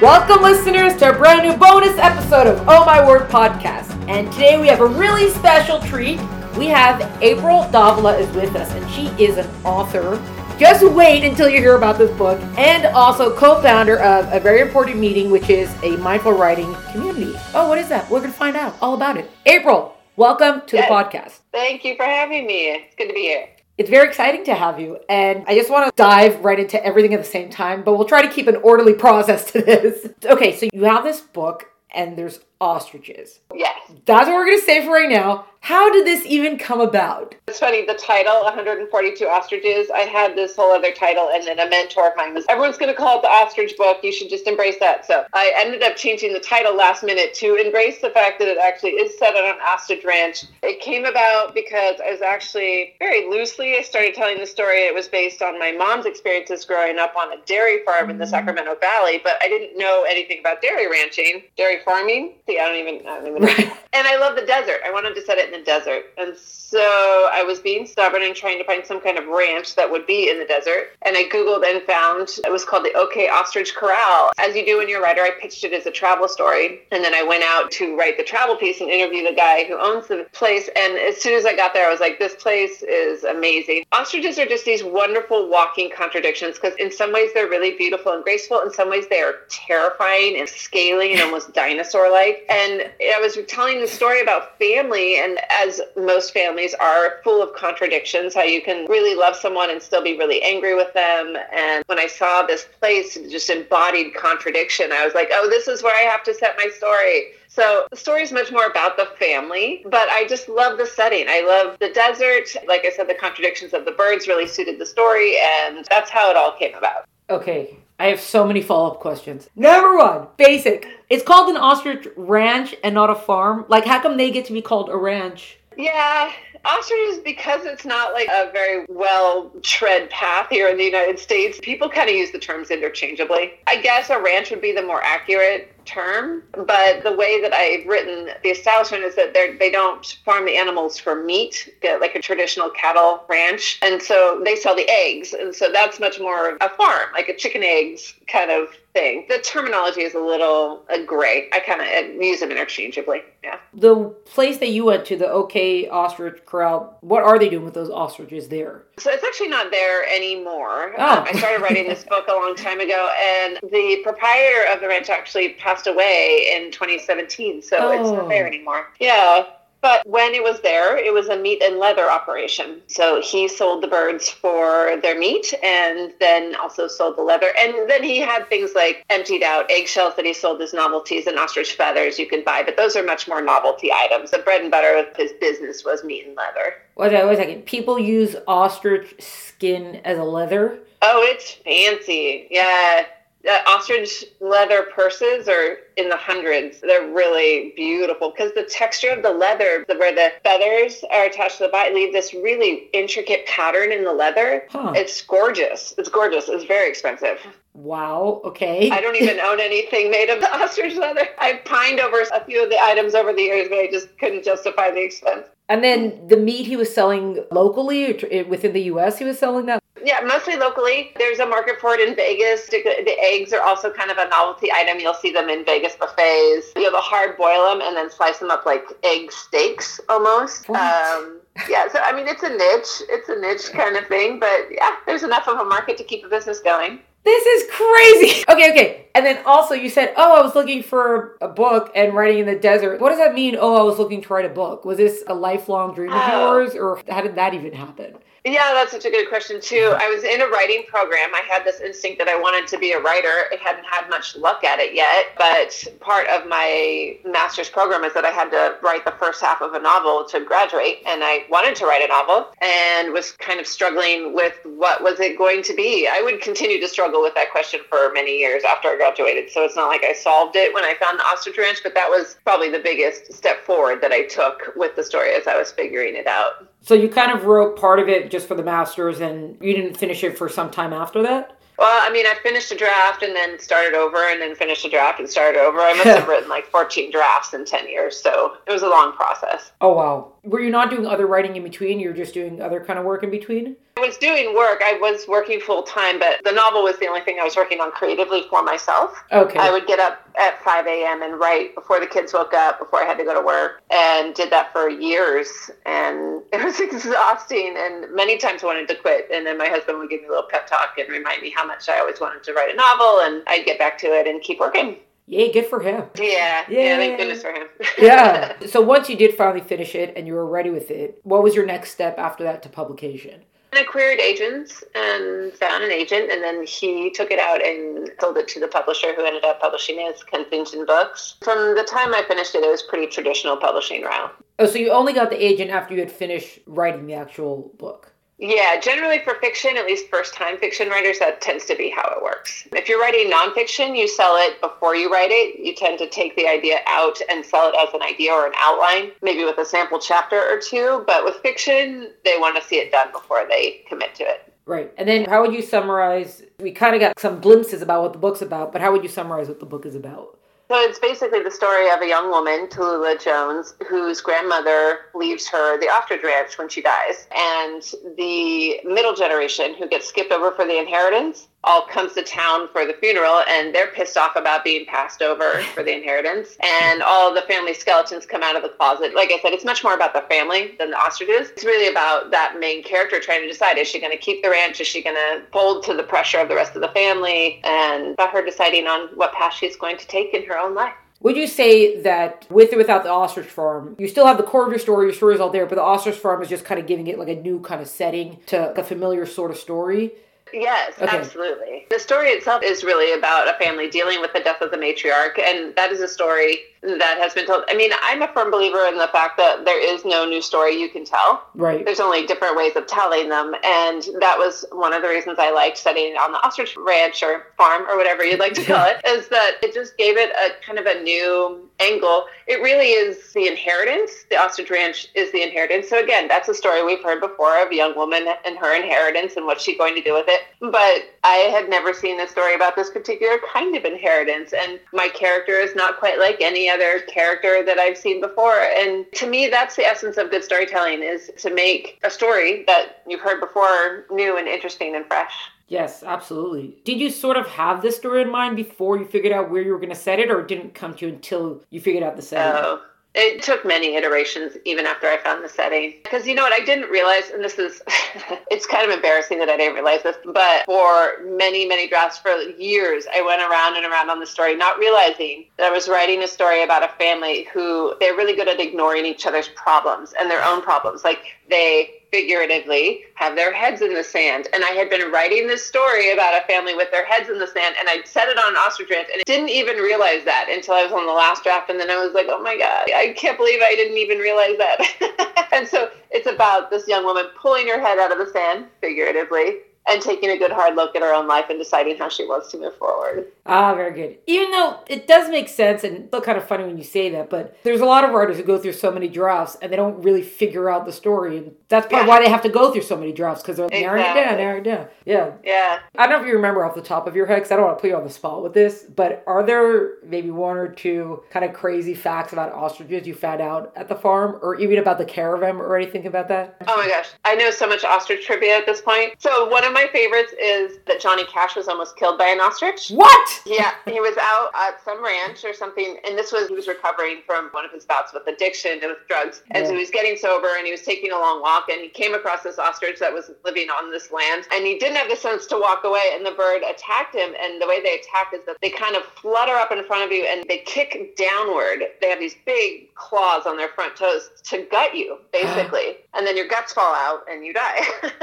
Welcome, listeners, to a brand new bonus episode of Oh My Word podcast. And today we have a really special treat. We have April Davila is with us, and she is an author. Just wait until you hear about this book, and also co-founder of a very important meeting, which is a mindful writing community. Oh, what is that? We're gonna find out all about it. April, welcome to Yes. the podcast. Thank you for having me. It's good to be here. It's very exciting to have you, and I just want to dive right into everything at the same time, but we'll try to keep an orderly process to this. Okay, so you have this book, and there's ostriches. Yes. That's what we're going to say for right now. How did this even come about? It's funny, the title, 142 Ostriches, I had this whole other title, and then a mentor of mine was, everyone's going to call it the Ostrich Book. You should just embrace that. So I ended up changing the title last minute to embrace the fact that it actually is set on an ostrich ranch. It came about because I was actually very loosely, I started telling the story. It was based on my mom's experiences growing up on a dairy farm in the mm-hmm. Sacramento Valley, but I didn't know anything about dairy ranching, dairy farming. See, I don't even, I don't even know. Right. And I love the desert. I wanted to set it in the desert. And so I was being stubborn and trying to find some kind of ranch that would be in the desert. And I Googled and found it was called the OK Ostrich Corral. As you do when you're a writer, I pitched it as a travel story. And then I went out to write the travel piece and interview the guy who owns the place. And as soon as I got there, I was like, this place is amazing. Ostriches are just these wonderful walking contradictions because in some ways they're really beautiful and graceful. In some ways they are terrifying and scaly and almost dinosaur like. And I was telling the story about family, and as most families are full of contradictions, how you can really love someone and still be really angry with them. And when I saw this place just embodied contradiction, I was like, oh, this is where I have to set my story. So the story is much more about the family, but I just love the setting. I love the desert. Like I said, the contradictions of the birds really suited the story, and that's how it all came about. Okay, I have so many follow up questions. Number one, basic. It's called an ostrich ranch and not a farm. Like, how come they get to be called a ranch? Yeah, ostriches, because it's not like a very well tread path here in the United States, people kind of use the terms interchangeably. I guess a ranch would be the more accurate term, but the way that I've written the establishment is that they don't farm the animals for meat, like a traditional cattle ranch. And so they sell the eggs. And so that's much more of a farm, like a chicken eggs kind of thing. The terminology is a little uh, gray. I kind of use them interchangeably. Yeah. The place that you went to, the OK Ostrich Corral, what are they doing with those ostriches there? So it's actually not there anymore. Oh. Um, I started writing this book a long time ago, and the proprietor of the ranch actually passed away in 2017, so it's Oh. not there anymore. Yeah. But when it was there, it was a meat and leather operation. So he sold the birds for their meat and then also sold the leather. And then he had things like emptied out eggshells that he sold as novelties and ostrich feathers you could buy, but those are much more novelty items. The bread and butter of his business was meat and leather. Wait, wait a second. People use ostrich skin as a leather? Oh, it's fancy. Yeah. Uh, ostrich leather purses are in the hundreds. They're really beautiful because the texture of the leather, the, where the feathers are attached to the body, leave this really intricate pattern in the leather. Huh. It's gorgeous. It's gorgeous. It's very expensive. Wow, okay. I don't even own anything made of ostrich leather. I've pined over a few of the items over the years, but I just couldn't justify the expense. And then the meat he was selling locally within the US, he was selling that? Yeah, mostly locally. There's a market for it in Vegas. The eggs are also kind of a novelty item. You'll see them in Vegas buffets. You'll hard boil them and then slice them up like egg steaks almost. Um, yeah, so I mean, it's a niche. It's a niche kind of thing, but yeah, there's enough of a market to keep a business going. This is crazy. Okay, okay. And then also you said, "Oh, I was looking for a book and writing in the desert." What does that mean? Oh, I was looking to write a book. Was this a lifelong dream of Oh. yours or how did that even happen? Yeah, that's such a good question too. Mm-hmm. I was in a writing program. I had this instinct that I wanted to be a writer. I hadn't had much luck at it yet, but part of my master's program is that I had to write the first half of a novel to graduate, and I wanted to write a novel and was kind of struggling with what was it going to be. I would continue to struggle with that question for many years after I graduated. So it's not like I solved it when I found the ostrich ranch, but that was probably the biggest step forward that I took with the story as I was figuring it out. So you kind of wrote part of it just for the masters and you didn't finish it for some time after that? Well, I mean, I finished a draft and then started over and then finished a draft and started over. I must have written like 14 drafts in 10 years. So it was a long process. Oh wow. Were you not doing other writing in between? You're just doing other kind of work in between? I was doing work. I was working full time, but the novel was the only thing I was working on creatively for myself. Okay. I would get up at 5 a.m. and write before the kids woke up, before I had to go to work, and did that for years. And it was exhausting, and many times wanted to quit. And then my husband would give me a little pep talk and remind me how much I always wanted to write a novel, and I'd get back to it and keep working. Yay, good for him. Yeah, Yay. yeah, thank goodness for him. yeah. So once you did finally finish it and you were ready with it, what was your next step after that to publication? I queried agents and found an agent, and then he took it out and sold it to the publisher who ended up publishing it, as Kensington Books. From the time I finished it, it was pretty traditional publishing route. Oh, so you only got the agent after you had finished writing the actual book? Yeah, generally for fiction, at least first time fiction writers, that tends to be how it works. If you're writing nonfiction, you sell it before you write it. You tend to take the idea out and sell it as an idea or an outline, maybe with a sample chapter or two. But with fiction, they want to see it done before they commit to it. Right. And then how would you summarize? We kind of got some glimpses about what the book's about, but how would you summarize what the book is about? So it's basically the story of a young woman, Tallulah Jones, whose grandmother leaves her the ostrich ranch when she dies. And the middle generation, who gets skipped over for the inheritance, all comes to town for the funeral and they're pissed off about being passed over for the inheritance. And all the family skeletons come out of the closet. Like I said, it's much more about the family than the ostriches. It's really about that main character trying to decide is she going to keep the ranch? Is she going to fold to the pressure of the rest of the family? And about her deciding on what path she's going to take in her own life. Would you say that with or without the ostrich farm, you still have the core of your story, your story is all there, but the ostrich farm is just kind of giving it like a new kind of setting to a familiar sort of story? Yes, Okay. absolutely. The story itself is really about a family dealing with the death of the matriarch, and that is a story that has been told. I mean, I'm a firm believer in the fact that there is no new story you can tell. Right. There's only different ways of telling them, and that was one of the reasons I liked studying on the ostrich ranch or farm or whatever you'd like to call it, is that it just gave it a kind of a new angle. It really is the inheritance. The ostrich ranch is the inheritance. So again, that's a story we've heard before of a young woman and her inheritance and what's she going to do with it. But I had never seen a story about this particular kind of inheritance, and my character is not quite like any other character that I've seen before. And to me, that's the essence of good storytelling: is to make a story that you've heard before new and interesting and fresh. Yes, absolutely. Did you sort of have this story in mind before you figured out where you were going to set it, or it didn't come to you until you figured out the setting? So it took many iterations even after I found the setting. Because you know what, I didn't realize, and this is, it's kind of embarrassing that I didn't realize this, but for many, many drafts for years, I went around and around on the story, not realizing that I was writing a story about a family who they're really good at ignoring each other's problems and their own problems. Like they figuratively have their heads in the sand. And I had been writing this story about a family with their heads in the sand, and I'd set it on Ostrich and I didn't even realize that until I was on the last draft. And then I was like, oh my God, I can't believe I didn't even realize that. and so it's about this young woman pulling her head out of the sand, figuratively, and taking a good hard look at her own life and deciding how she wants to move forward. Ah, very good. Even though it does make sense and it's still kind of funny when you say that, but there's a lot of writers who go through so many drafts and they don't really figure out the story. And that's part Yeah. why they have to go through so many drafts because they're narrowing it down, Exactly. narrowing it down. Yeah. Yeah. I don't know if you remember off the top of your head, because I don't want to put you on the spot with this, but are there maybe one or two kind of crazy facts about ostriches you found out at the farm, or even about the care of them, or anything about that? Oh my gosh, I know so much ostrich trivia at this point. So one of my favorites is that Johnny Cash was almost killed by an ostrich. What? Yeah, he was out at some ranch or something, and this was he was recovering from one of his bouts with addiction and with drugs, and so he was getting sober, and he was taking a long walk, and he came across this ostrich that was living on this land, and he didn't have the sense to walk away, and the bird attacked him, and the way they attack is that they kind of flutter up in front of you, and they kick downward. They have these big claws on their front toes to gut you, basically, and then your guts fall out and you die.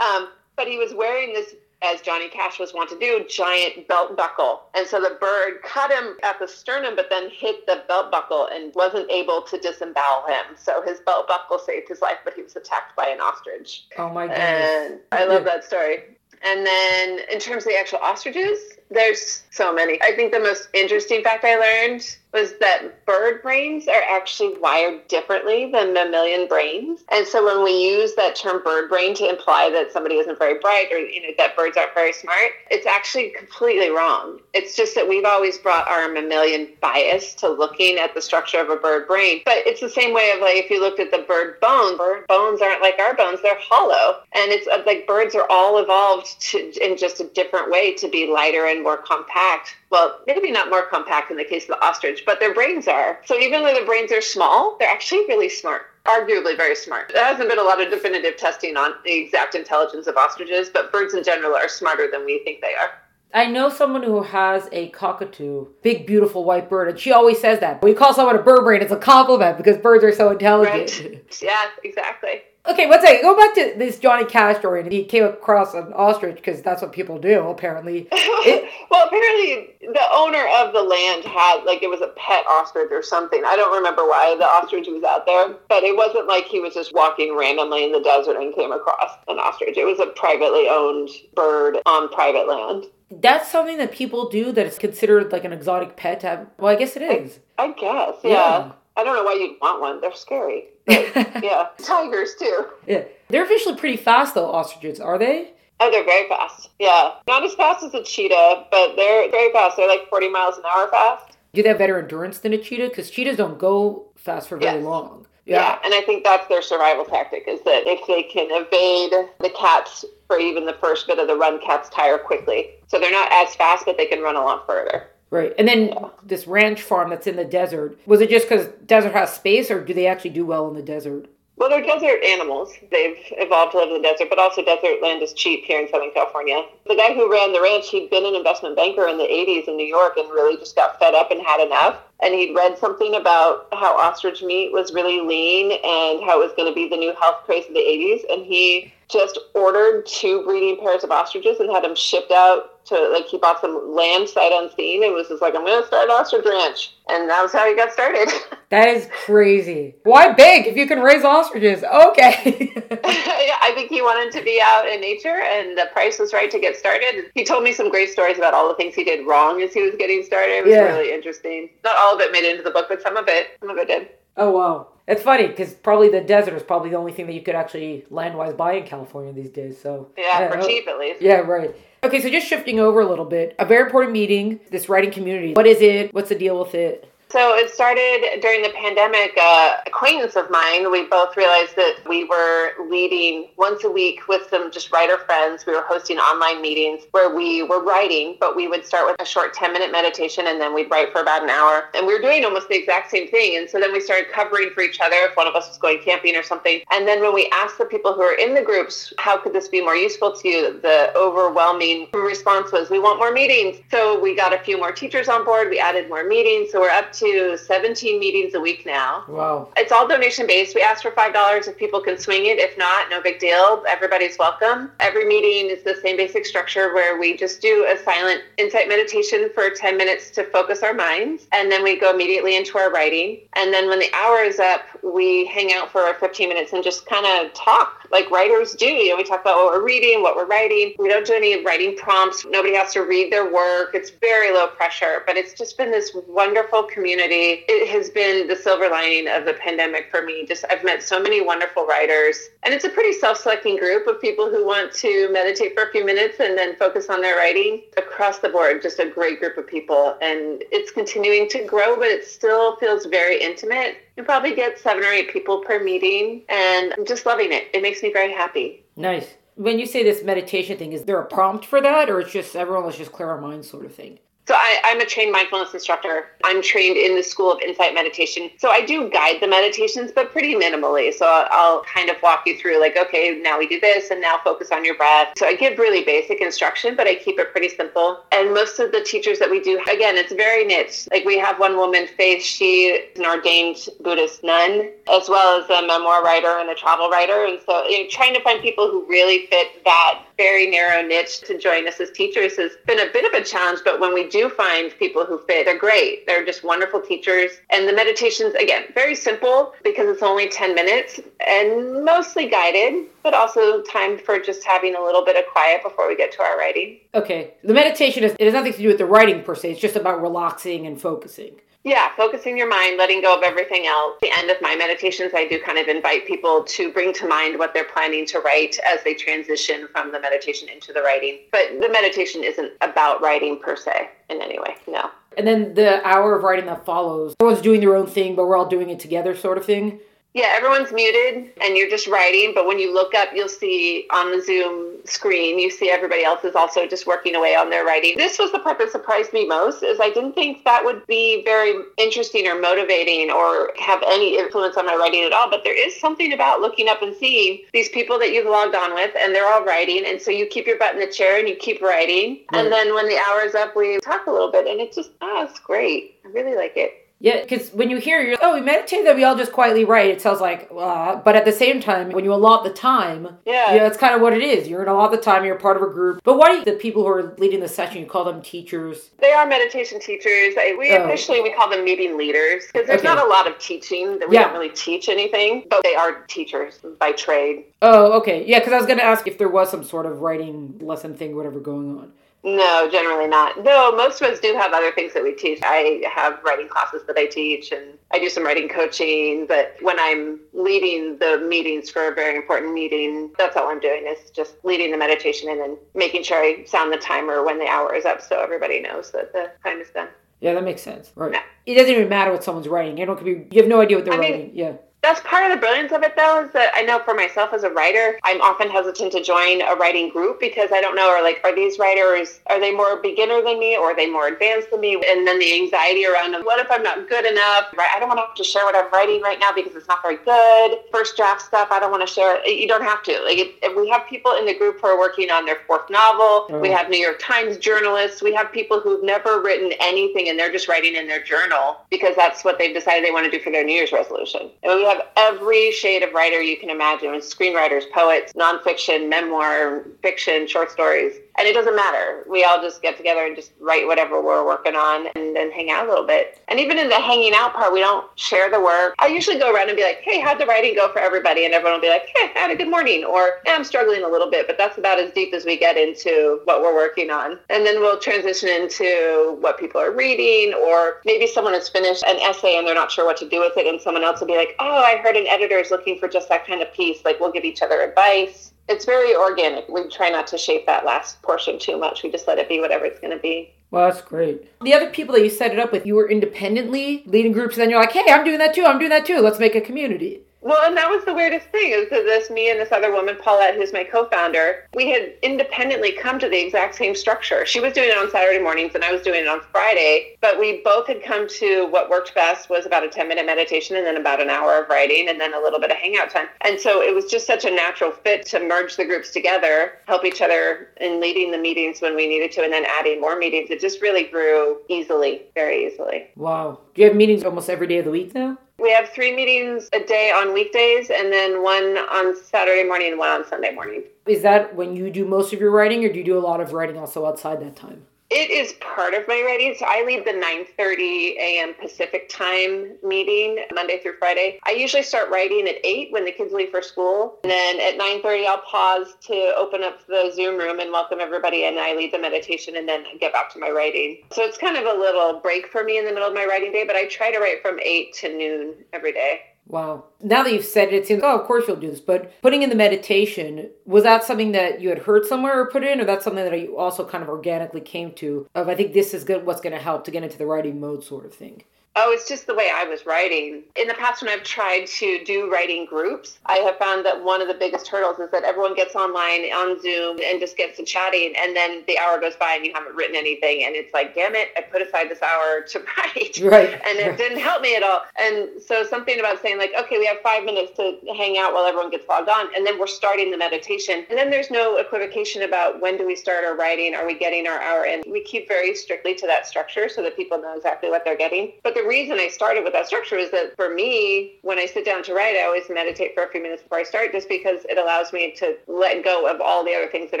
um, but he was wearing this as Johnny Cash was wont to do, giant belt buckle. And so the bird cut him at the sternum, but then hit the belt buckle and wasn't able to disembowel him. So his belt buckle saved his life, but he was attacked by an ostrich. Oh my goodness. And I love that story. And then in terms of the actual ostriches, There's so many. I think the most interesting fact I learned was that bird brains are actually wired differently than mammalian brains. And so when we use that term bird brain to imply that somebody isn't very bright or you know that birds aren't very smart, it's actually completely wrong. It's just that we've always brought our mammalian bias to looking at the structure of a bird brain. But it's the same way of like if you looked at the bird bone, bird bones aren't like our bones, they're hollow. And it's uh, like birds are all evolved to in just a different way to be lighter and more compact well, maybe not more compact in the case of the ostrich, but their brains are. So even though their brains are small, they're actually really smart. Arguably very smart. There hasn't been a lot of definitive testing on the exact intelligence of ostriches, but birds in general are smarter than we think they are. I know someone who has a cockatoo, big, beautiful white bird, and she always says that. When you call someone a bird brain, it's a compliment because birds are so intelligent. Right. Yeah, exactly. Okay, one second. Go back to this Johnny Cash story, and he came across an ostrich because that's what people do, apparently. It, well, apparently the owner of the land had like it was a pet ostrich or something. I don't remember why the ostrich was out there, but it wasn't like he was just walking randomly in the desert and came across an ostrich. It was a privately owned bird on private land. That's something that people do that is considered like an exotic pet. To have. Well, I guess it is. I, I guess, yeah. yeah. I don't know why you'd want one. They're scary. But, yeah, tigers too. Yeah, they're officially pretty fast though. Ostriches, are they? Oh, they're very fast. Yeah, not as fast as a cheetah, but they're very fast. They're like forty miles an hour fast. Do they have better endurance than a cheetah? Because cheetahs don't go fast for very yes. long. Yeah. yeah, and I think that's their survival tactic is that if they can evade the cats for even the first bit of the run, cats tire quickly. So they're not as fast, but they can run a lot further. Right. And then yeah. this ranch farm that's in the desert, was it just because desert has space or do they actually do well in the desert? Well, they're desert animals. They've evolved to live in the desert, but also desert land is cheap here in Southern California. The guy who ran the ranch, he'd been an investment banker in the 80s in New York and really just got fed up and had enough. And he'd read something about how ostrich meat was really lean and how it was going to be the new health craze of the 80s. And he just ordered two breeding pairs of ostriches and had them shipped out to like he bought some land sight unseen and was just like, I'm gonna start an ostrich ranch. And that was how he got started. that is crazy. Why big if you can raise ostriches? Okay. yeah, I think he wanted to be out in nature and the price was right to get started. He told me some great stories about all the things he did wrong as he was getting started. It was yeah. really interesting. Not all of it made it into the book, but some of it some of it did. Oh wow. It's funny because probably the desert is probably the only thing that you could actually land wise buy in California these days. So yeah, yeah for cheap at least. Yeah, right. Okay, so just shifting over a little bit, a very important meeting. This writing community. What is it? What's the deal with it? So it started during the pandemic. Uh, acquaintance of mine, we both realized that we were leading once a week with some just writer friends. We were hosting online meetings where we were writing, but we would start with a short 10 minute meditation and then we'd write for about an hour. And we were doing almost the exact same thing. And so then we started covering for each other if one of us was going camping or something. And then when we asked the people who are in the groups, how could this be more useful to you? The overwhelming response was, we want more meetings. So we got a few more teachers on board. We added more meetings. So we're up 17 meetings a week now. Wow. It's all donation based. We ask for $5 if people can swing it. If not, no big deal. Everybody's welcome. Every meeting is the same basic structure where we just do a silent insight meditation for 10 minutes to focus our minds. And then we go immediately into our writing. And then when the hour is up, we hang out for 15 minutes and just kind of talk like writers do. You know, we talk about what we're reading, what we're writing. We don't do any writing prompts. Nobody has to read their work. It's very low pressure, but it's just been this wonderful community. It has been the silver lining of the pandemic for me. Just I've met so many wonderful writers, and it's a pretty self-selecting group of people who want to meditate for a few minutes and then focus on their writing. Across the board, just a great group of people, and it's continuing to grow, but it still feels very intimate you probably get seven or eight people per meeting, and I'm just loving it. It makes me very happy. Nice. When you say this meditation thing, is there a prompt for that, or it's just everyone let's just clear our minds sort of thing? So I, am a trained mindfulness instructor. I'm trained in the School of Insight Meditation. So I do guide the meditations, but pretty minimally. So I'll, kind of walk you through like, okay, now we do this and now focus on your breath. So I give really basic instruction, but I keep it pretty simple. And most of the teachers that we do, again, it's very niche. Like we have one woman, Faith, she is an ordained Buddhist nun, as well as a memoir writer and a travel writer. And so you know, trying to find people who really fit that very narrow niche to join us as teachers has been a bit of a challenge. But when we do do find people who fit, they're great. They're just wonderful teachers. And the meditations, again, very simple because it's only 10 minutes and mostly guided, but also time for just having a little bit of quiet before we get to our writing. Okay. The meditation is, it has nothing to do with the writing per se. It's just about relaxing and focusing. Yeah, focusing your mind, letting go of everything else. At the end of my meditations, I do kind of invite people to bring to mind what they're planning to write as they transition from the meditation into the writing. But the meditation isn't about writing per se in any way, no. And then the hour of writing that follows, everyone's doing their own thing, but we're all doing it together, sort of thing. Yeah, everyone's muted and you're just writing, but when you look up, you'll see on the Zoom screen, you see everybody else is also just working away on their writing. This was the part that surprised me most is I didn't think that would be very interesting or motivating or have any influence on my writing at all, but there is something about looking up and seeing these people that you've logged on with and they're all writing and so you keep your butt in the chair and you keep writing. Right. And then when the hour's up, we talk a little bit and it's just, ah, oh, it's great. I really like it. Yeah, because when you hear, you're oh, we meditate that we all just quietly write. It sounds like, uh, but at the same time, when you allot the time, yeah, yeah, that's kind of what it is. You're in a lot of the time. You're part of a group. But why do you, the people who are leading the session? You call them teachers. They are meditation teachers. We oh. officially we call them meeting leaders because there's okay. not a lot of teaching. That we yeah. don't really teach anything, but they are teachers by trade. Oh, okay, yeah. Because I was going to ask if there was some sort of writing lesson thing, whatever going on. No, generally not. Though most of us do have other things that we teach. I have writing classes that I teach and I do some writing coaching. But when I'm leading the meetings for a very important meeting, that's all I'm doing is just leading the meditation and then making sure I sound the timer when the hour is up so everybody knows that the time is done. Yeah, that makes sense. Right. It doesn't even matter what someone's writing. You don't you have no idea what they're I writing. Yeah that's part of the brilliance of it though is that i know for myself as a writer i'm often hesitant to join a writing group because i don't know are like are these writers are they more beginner than me or are they more advanced than me? And then the anxiety around what if i'm not good enough? Right? I don't want to have to share what i'm writing right now because it's not very good. First draft stuff i don't want to share you don't have to. Like if we have people in the group who are working on their fourth novel oh. we have new york times journalists we have people who've never written anything and they're just writing in their journal because that's what they've decided they want to do for their new year's resolution. And we have every shade of writer you can imagine screenwriters, poets, nonfiction, memoir, fiction, short stories and it doesn't matter. We all just get together and just write whatever we're working on and then hang out a little bit. And even in the hanging out part, we don't share the work. I usually go around and be like, hey, how'd the writing go for everybody? And everyone will be like, hey, I had a good morning. Or I'm struggling a little bit, but that's about as deep as we get into what we're working on. And then we'll transition into what people are reading, or maybe someone has finished an essay and they're not sure what to do with it. And someone else will be like, oh, I heard an editor is looking for just that kind of piece. Like we'll give each other advice it's very organic. We try not to shape that last portion too much. We just let it be whatever it's going to be. Well, that's great. The other people that you set it up with, you were independently leading groups, and then you're like, hey, I'm doing that too. I'm doing that too. Let's make a community. Well, and that was the weirdest thing is that this me and this other woman, Paulette, who's my co-founder, we had independently come to the exact same structure. She was doing it on Saturday mornings and I was doing it on Friday, but we both had come to what worked best was about a 10 minute meditation and then about an hour of writing and then a little bit of hangout time. And so it was just such a natural fit to merge the groups together, help each other in leading the meetings when we needed to, and then adding more meetings. It just really grew easily, very easily. Wow. Do you have meetings almost every day of the week now? We have three meetings a day on weekdays and then one on Saturday morning and one on Sunday morning. Is that when you do most of your writing or do you do a lot of writing also outside that time? It is part of my writing. So I lead the 9:30 a.m. Pacific time meeting Monday through Friday. I usually start writing at 8 when the kids leave for school. And then at 9:30 I'll pause to open up the Zoom room and welcome everybody and I lead the meditation and then get back to my writing. So it's kind of a little break for me in the middle of my writing day, but I try to write from 8 to noon every day. Wow. Now that you've said it, it seems, oh, of course you'll do this. But putting in the meditation, was that something that you had heard somewhere or put in, or that's something that you also kind of organically came to of, I think this is good, what's going to help to get into the writing mode sort of thing? Oh, it's just the way I was writing. In the past, when I've tried to do writing groups, I have found that one of the biggest hurdles is that everyone gets online on Zoom and just gets to chatting, and then the hour goes by and you haven't written anything, and it's like, damn it, I put aside this hour to write, right? And it didn't help me at all. And so something about saying like, okay, we have five minutes to hang out while everyone gets logged on, and then we're starting the meditation, and then there's no equivocation about when do we start our writing, are we getting our hour in? We keep very strictly to that structure so that people know exactly what they're getting, but the reason I started with that structure is that for me, when I sit down to write, I always meditate for a few minutes before I start just because it allows me to let go of all the other things that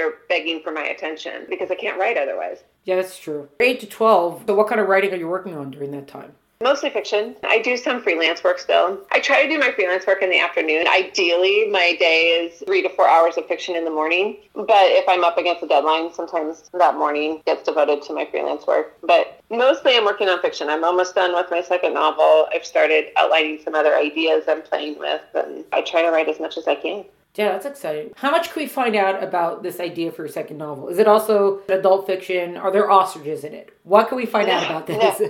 are begging for my attention because I can't write otherwise. Yeah, that's true. 8 to 12. So, what kind of writing are you working on during that time? Mostly fiction. I do some freelance work still. I try to do my freelance work in the afternoon. Ideally, my day is three to four hours of fiction in the morning. But if I'm up against a deadline, sometimes that morning gets devoted to my freelance work. But mostly I'm working on fiction. I'm almost done with my second novel. I've started outlining some other ideas I'm playing with, and I try to write as much as I can. Yeah, that's exciting. How much can we find out about this idea for your second novel? Is it also adult fiction? Are there ostriches in it? What can we find out about this? No.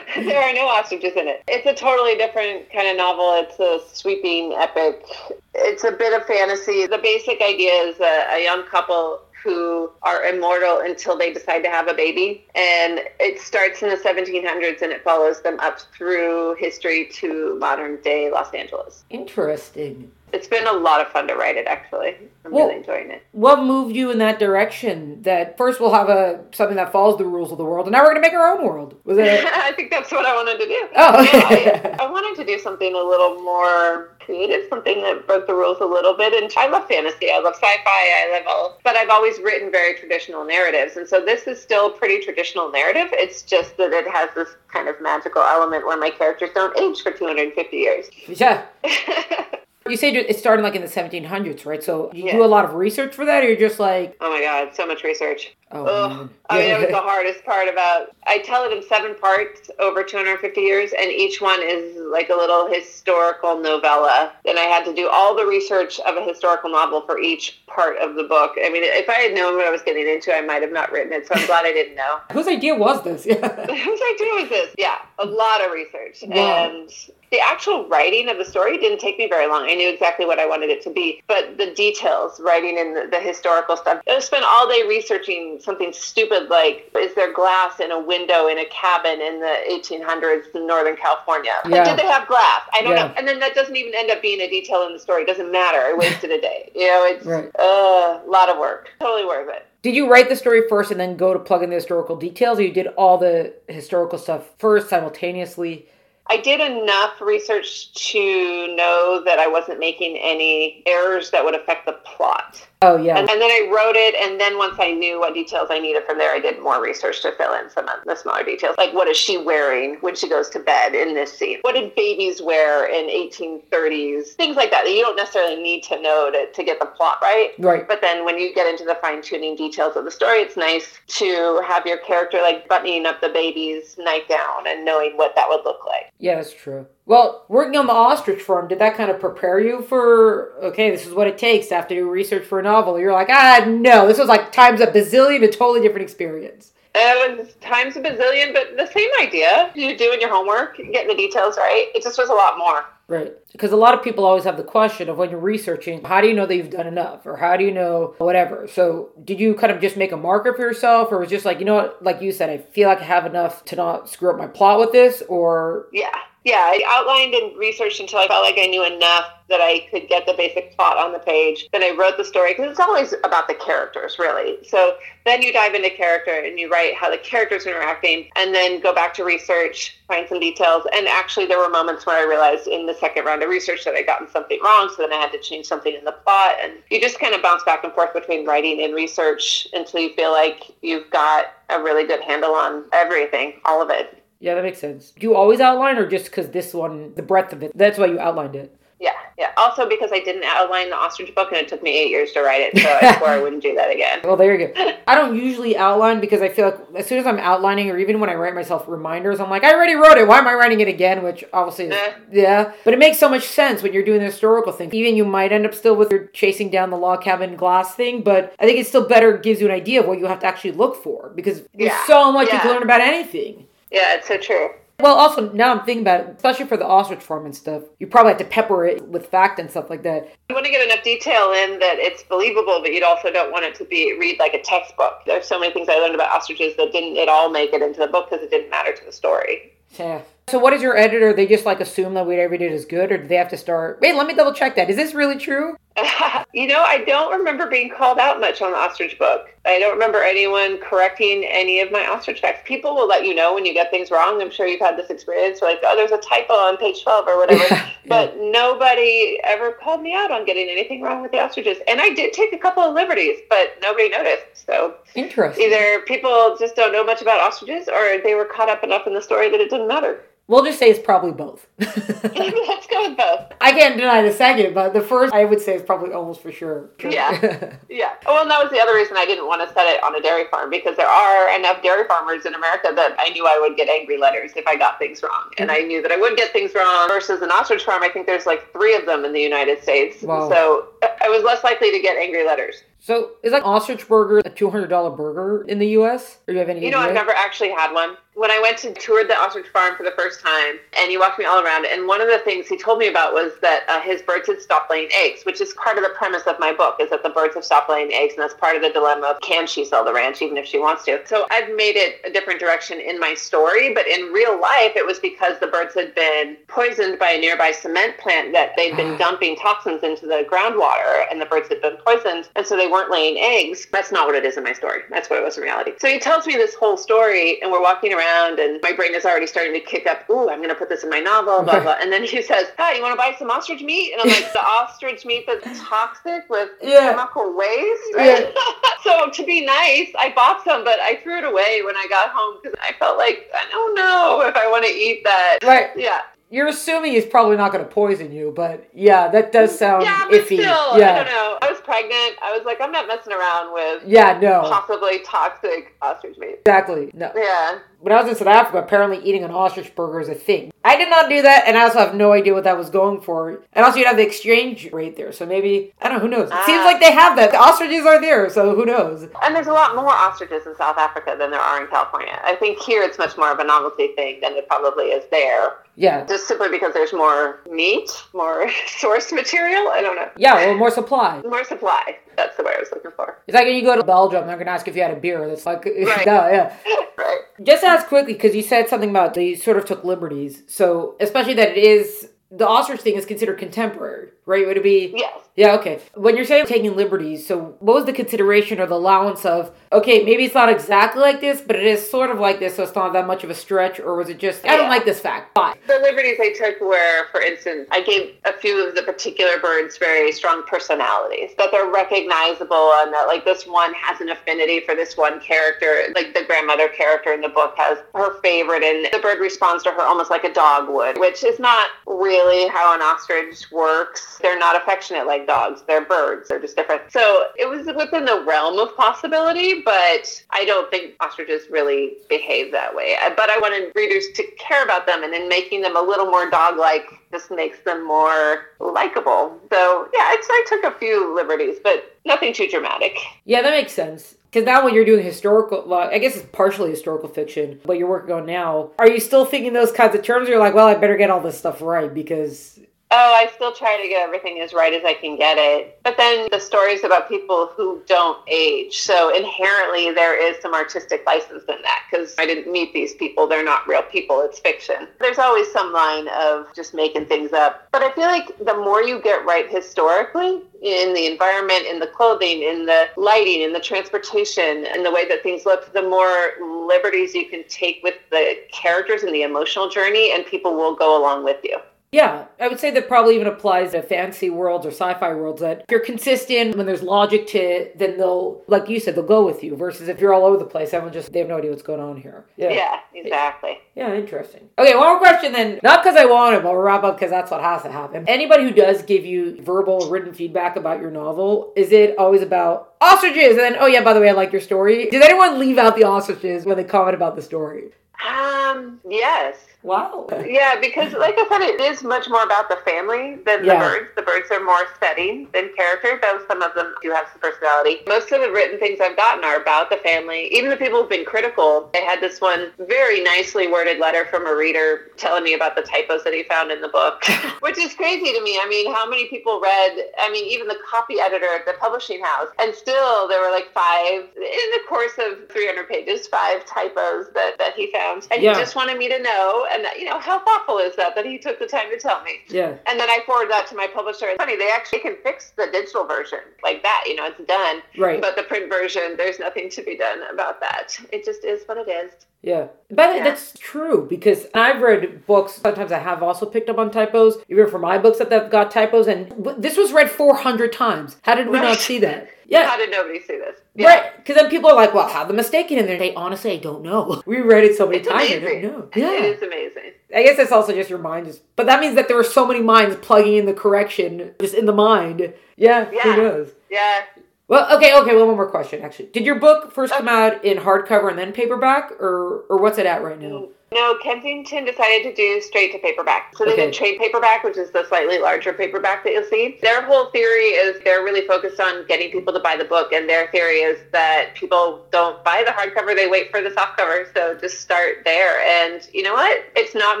there are no ostriches in it. It's a totally different kind of novel. It's a sweeping epic. It's a bit of fantasy. The basic idea is a, a young couple who are immortal until they decide to have a baby. And it starts in the 1700s and it follows them up through history to modern day Los Angeles. Interesting. It's been a lot of fun to write it, actually. I'm Well- really enjoying it. What moved you in that direction? That first we'll have a something that follows the rules of the world, and now we're gonna make our own world. Was it? I think that's what I wanted to do. Oh, Yeah. I, I wanted to do something a little more creative, something that broke the rules a little bit. And I love fantasy, I love sci-fi, I love all. But I've always written very traditional narratives, and so this is still a pretty traditional narrative. It's just that it has this kind of magical element where my characters don't age for 250 years. yeah. You say it started like in the 1700s, right? So you Yeah. do a lot of research for that, or you're just like, Oh my god, so much research. Oh, Ugh. I mean, that was the hardest part about. I tell it in seven parts over 250 years, and each one is like a little historical novella. And I had to do all the research of a historical novel for each part of the book. I mean, if I had known what I was getting into, I might have not written it. So I'm glad I didn't know. Whose idea was this? Yeah. Whose idea was this? Yeah, a lot of research. Wow. And the actual writing of the story didn't take me very long. I knew exactly what I wanted it to be. But the details, writing in the, the historical stuff, I spent all day researching something stupid like is there glass in a window in a cabin in the 1800s in Northern California? Like, did they have glass? I don't Yeah. know. And then that doesn't even end up being a detail in the story. It doesn't matter. I wasted a day. You know, it's Right. uh, a lot of work. Totally worth it. Did you write the story first and then go to plug in the historical details, or you did all the historical stuff first simultaneously? I did enough research to know that I wasn't making any errors that would affect the plot. Oh yeah. And, and then I wrote it, and then once I knew what details I needed from there, I did more research to fill in some of the smaller details. Like, what is she wearing when she goes to bed in this scene? What did babies wear in 1830s? Things like that that you don't necessarily need to know to, to get the plot right. right. But then when you get into the fine tuning details of the story, it's nice to have your character like buttoning up the baby's nightgown and knowing what that would look like. Yeah, that's true. Well, working on the ostrich farm, did that kind of prepare you for okay, this is what it takes to have to do research for a novel? You're like, ah, no, this was like times a bazillion, a totally different experience. It was times a bazillion, but the same idea. You doing your homework, getting the details right. It just was a lot more. Right. Because a lot of people always have the question of when you're researching, how do you know that you've done enough? Or how do you know whatever? So did you kind of just make a marker for yourself? Or was just like, you know what, like you said, I feel like I have enough to not screw up my plot with this? Or, Yeah. Yeah. I outlined and researched until I felt like I knew enough that I could get the basic plot on the page. Then I wrote the story because it's always about the characters, really. So then you dive into character and you write how the characters are interacting and then go back to research, find some details. And actually, there were moments where I realized in the second round of research that I'd gotten something wrong. So then I had to change something in the plot. And you just kind of bounce back and forth between writing and research until you feel like you've got a really good handle on everything, all of it. Yeah, that makes sense. Do you always outline or just because this one, the breadth of it, that's why you outlined it? Yeah, yeah. Also because I didn't outline the ostrich book and it took me eight years to write it, so I swore I wouldn't do that again. Well, there you go. I don't usually outline because I feel like as soon as I'm outlining, or even when I write myself reminders, I'm like, I already wrote it. Why am I writing it again? Which obviously, is, Eh. yeah. But it makes so much sense when you're doing the historical thing. Even you might end up still with your chasing down the log cabin glass thing, but I think it still better gives you an idea of what you have to actually look for because there's Yeah, so much you can learn about anything. Yeah, it's so true. Well, also now I'm thinking about it, especially for the ostrich farm and stuff. You probably have to pepper it with fact and stuff like that. You want to get enough detail in that it's believable, but you also don't want it to be read like a textbook. There's so many things I learned about ostriches that didn't at all make it into the book because it didn't matter to the story. Yeah. So what is your editor? They just like assume that whatever we did is good, or do they have to start? Wait, let me double check that. Is this really true? you know, I don't remember being called out much on the ostrich book. I don't remember anyone correcting any of my ostrich facts. People will let you know when you get things wrong. I'm sure you've had this experience, like, oh, there's a typo on page 12 or whatever. Yeah, but yeah. nobody ever called me out on getting anything wrong with the ostriches. And I did take a couple of liberties, but nobody noticed. So interesting. Either people just don't know much about ostriches, or they were caught up enough in the story that it didn't matter. We'll just say it's probably both. Let's go with both. I can't deny the second, but the first I would say is probably almost for sure. Yeah. yeah. Well, and that was the other reason I didn't want to set it on a dairy farm because there are enough dairy farmers in America that I knew I would get angry letters if I got things wrong. And I knew that I would get things wrong versus an ostrich farm. I think there's like three of them in the United States. Wow. So I was less likely to get angry letters. So is like ostrich burger a two hundred dollar burger in the U.S. Or do you have any? You know? I've never actually had one when I went to tour the ostrich farm for the first time, and he walked me all around, and one of the things he told me about was that uh, his birds had stopped laying eggs, which is part of the premise of my book, is that the birds have stopped laying eggs, and that's part of the dilemma of can she sell the ranch even if she wants to. So I've made it a different direction in my story, but in real life, it was because the birds had been poisoned by a nearby cement plant that they'd been dumping toxins into the groundwater, and the birds had been poisoned, and so they weren't laying eggs. That's not what it is in my story. That's what it was in reality. So he tells me this whole story, and we're walking around around and my brain is already starting to kick up. Ooh, I'm going to put this in my novel, blah, blah. And then he says, Hi, you want to buy some ostrich meat? And I'm like, The ostrich meat that's toxic with yeah. chemical waste? Right? Yeah. so to be nice, I bought some, but I threw it away when I got home because I felt like, I don't know if I want to eat that. Right. Yeah you're assuming he's probably not going to poison you, but yeah, that does sound yeah, but iffy. Still, yeah, I don't know. I was pregnant. I was like, I'm not messing around with yeah, no, possibly toxic ostrich meat. Exactly. No. Yeah. When I was in South Africa, apparently eating an ostrich burger is a thing. I did not do that, and I also have no idea what that was going for. And also, you'd have the exchange rate there, so maybe I don't know. Who knows? It uh, seems like they have that. The ostriches are there, so who knows? And there's a lot more ostriches in South Africa than there are in California. I think here it's much more of a novelty thing than it probably is there. Yeah. Just simply because there's more meat, more source material. I don't know. Yeah, well, more supply. More supply. That's the way I was looking for. It's like when you go to Belgium, they're going to ask if you had a beer. That's like, right. no, yeah. right. Just ask quickly, because you said something about they sort of took liberties. So, especially that it is, the ostrich thing is considered contemporary right? Would it be? Yes. Yeah, okay. When you're saying taking liberties, so what was the consideration or the allowance of, okay, maybe it's not exactly like this, but it is sort of like this, so it's not that much of a stretch, or was it just, I don't like this fact, but. The liberties I took were, for instance, I gave a few of the particular birds very strong personalities, that they're recognizable and that, like, this one has an affinity for this one character. Like, the grandmother character in the book has her favorite, and the bird responds to her almost like a dog would, which is not really how an ostrich works they're not affectionate like dogs. They're birds. They're just different. So it was within the realm of possibility, but I don't think ostriches really behave that way. Uh, but I wanted readers to care about them, and in making them a little more dog like just makes them more likable. So yeah, I'd I took a few liberties, but nothing too dramatic. Yeah, that makes sense. Because now when you're doing historical, well, I guess it's partially historical fiction, but you're working on now, are you still thinking those kinds of terms? You're like, well, I better get all this stuff right because Oh, I still try to get everything as right as I can get it. But then the stories about people who don't age. So inherently, there is some artistic license in that because I didn't meet these people. They're not real people. It's fiction. There's always some line of just making things up. But I feel like the more you get right historically, in the environment, in the clothing, in the lighting, in the transportation, in the way that things look, the more liberties you can take with the characters and the emotional journey, and people will go along with you. Yeah, I would say that probably even applies to fantasy worlds or sci-fi worlds. That if you're consistent, when there's logic to it, then they'll, like you said, they'll go with you. Versus if you're all over the place, everyone just they have no idea what's going on here. Yeah, yeah exactly. Yeah, interesting. Okay, one more question then. Not because I want it, but we'll wrap up because that's what has to happen. Anybody who does give you verbal, written feedback about your novel, is it always about ostriches? And then, oh yeah, by the way, I like your story. Did anyone leave out the ostriches when they comment about the story? Um, yes. Wow. Yeah, because like I said, it is much more about the family than yeah. the birds. The birds are more setting than character, though some of them do have some personality. Most of the written things I've gotten are about the family. Even the people who've been critical, I had this one very nicely worded letter from a reader telling me about the typos that he found in the book, which is crazy to me. I mean, how many people read, I mean, even the copy editor at the publishing house, and still there were like five, in the course of 300 pages, five typos that, that he found. And yeah. he just wanted me to know And you know, how thoughtful is that that he took the time to tell me? Yeah. And then I forward that to my publisher. It's funny, they actually can fix the digital version like that. You know, it's done. Right. But the print version, there's nothing to be done about that. It just is what it is. Yeah. But Yeah. that's true because I've read books, sometimes I have also picked up on typos, even for my books that have got typos. And this was read 400 times. How did we not see that? How did nobody see this? Right. Because then people are like, well, how the mistake in there? They honestly, I don't know. We read it so many It's times. I amazing. don't know. Yeah. is amazing. I guess that's also just your mind. Just, but that means that there were so many minds plugging in the correction just in the mind. Yeah. Yeah. Who knows? Yeah. Well, okay, okay. One more question, actually. Did your book first come out in hardcover and then paperback, or or what's it at right now? No, Kensington decided to do straight to paperback. So they Okay. did trade paperback, which is the slightly larger paperback that you'll see. Their whole theory is they're really focused on getting people to buy the book, and their theory is that people don't buy the hardcover, they wait for the softcover. So just start there. And you know what? It's not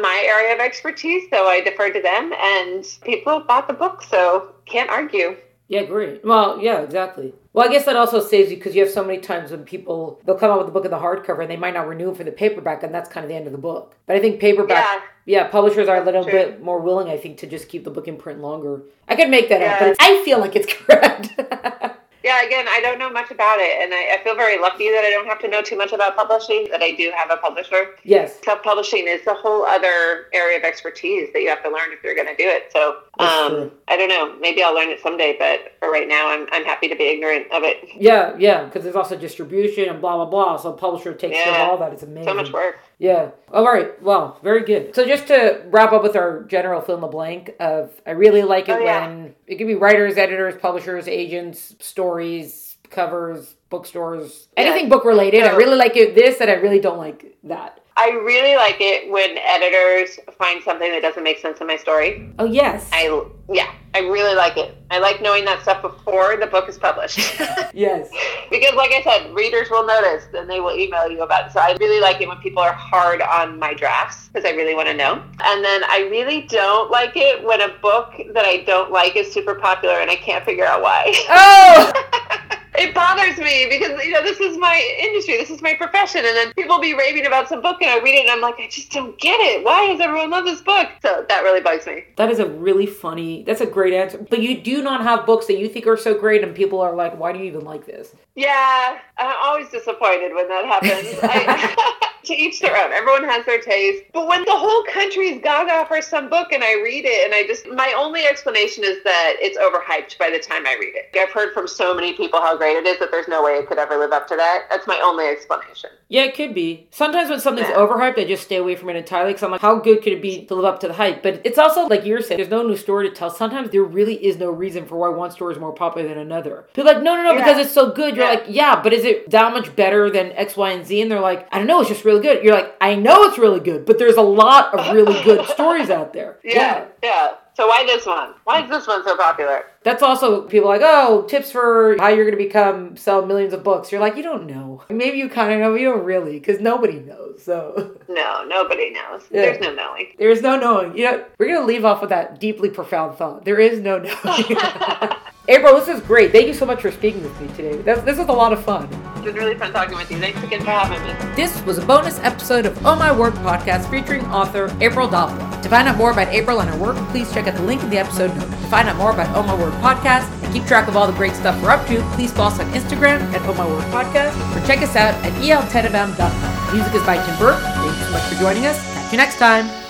my area of expertise, so I defer to them, and people bought the book, so can't argue. Yeah, great. Well, yeah, exactly. Well, I guess that also saves you because you have so many times when people they'll come out with the book in the hardcover and they might not renew it for the paperback, and that's kind of the end of the book. But I think paperback, Yeah. yeah, publishers are a little True. bit more willing, I think, to just keep the book in print longer. I could make that up, but it's, I feel like it's correct. Yeah, again, I don't know much about it, and I, I feel very lucky that I don't have to know too much about publishing, that I do have a publisher. yes. Self publishing is a whole other area of expertise that you have to learn if you're going to do it. So um. I don't know. Maybe I'll learn it someday, but for right now, I'm, I'm happy to be ignorant of it. Yeah, yeah, because there's also distribution and blah blah blah. So a publisher takes care Yeah. of all that. It's amazing. So much work. Yeah. All right. Well, very good. So just to wrap up with our general fill in the blank of, I really like it Oh, yeah. when it could be writers, editors, publishers, agents, stories, covers, bookstores, Yeah. anything book related. I really like it this, and I really don't like that. I really like it when editors find something that doesn't make sense in my story. Oh yes. I yeah, I really like it. I like knowing that stuff before the book is published. yes. because like I said, readers will notice and they will email you about it. So I really like it when people are hard on my drafts because I really want to know. And then I really don't like it when a book that I don't like is super popular and I can't figure out why. Oh. it bothers me because you know this is my industry, this is my profession, and then people be raving about some book and I read it and I'm like, I just don't get it. Why does everyone love this book? So that really bugs me. that is a really funny. That's a great answer. But you do not have books that you think are so great, and people are like, "Why do you even like this?" Yeah, I'm always disappointed when that happens. I, to each their own. Everyone has their taste. But when the whole country is gaga for some book and I read it, and I just, my only explanation is that it's overhyped by the time I read it. I've heard from so many people how great it is that there's no way it could ever live up to that. That's my only explanation. Yeah, it could be. Sometimes when something's Yeah. overhyped, I just stay away from it entirely because I'm like, how good could it be to live up to the hype? But it's also like you're saying, there's no new story to tell. Sometimes there really is no reason for why one story is more popular than another. People are like, no, no, no, Yeah. because it's so good. You're Yeah. like, yeah, but is it that much better than X, Y, and Z? And they're like, I don't know, it's just really good. You're like, I know it's really good, but there's a lot of really good stories out there. Yeah, yeah. So why this one? Why is this one so popular? That's also people like, oh, tips for how you're going to become sell millions of books. You're like, you don't know. Maybe you kind of know, but you don't really, because nobody knows. So. No, nobody knows. Yeah. There's no knowing. There is no knowing. You know, we're gonna leave off with that deeply profound thought. There is no knowing. April, this is great. Thank you so much for speaking with me today. This, this was a lot of fun. It's been really fun talking with you. Thanks again for having me. This was a bonus episode of Oh My Work podcast featuring author April Davila. To find out more about April and her work, please check out the link in the episode notes. To find out more about Oh My Work podcast and keep track of all the great stuff we're up to, please follow us on Instagram at Oh My Work podcast or check us out at eltenabam.com. Music is by Tim Burke. Thank you so much for joining us. Catch you next time.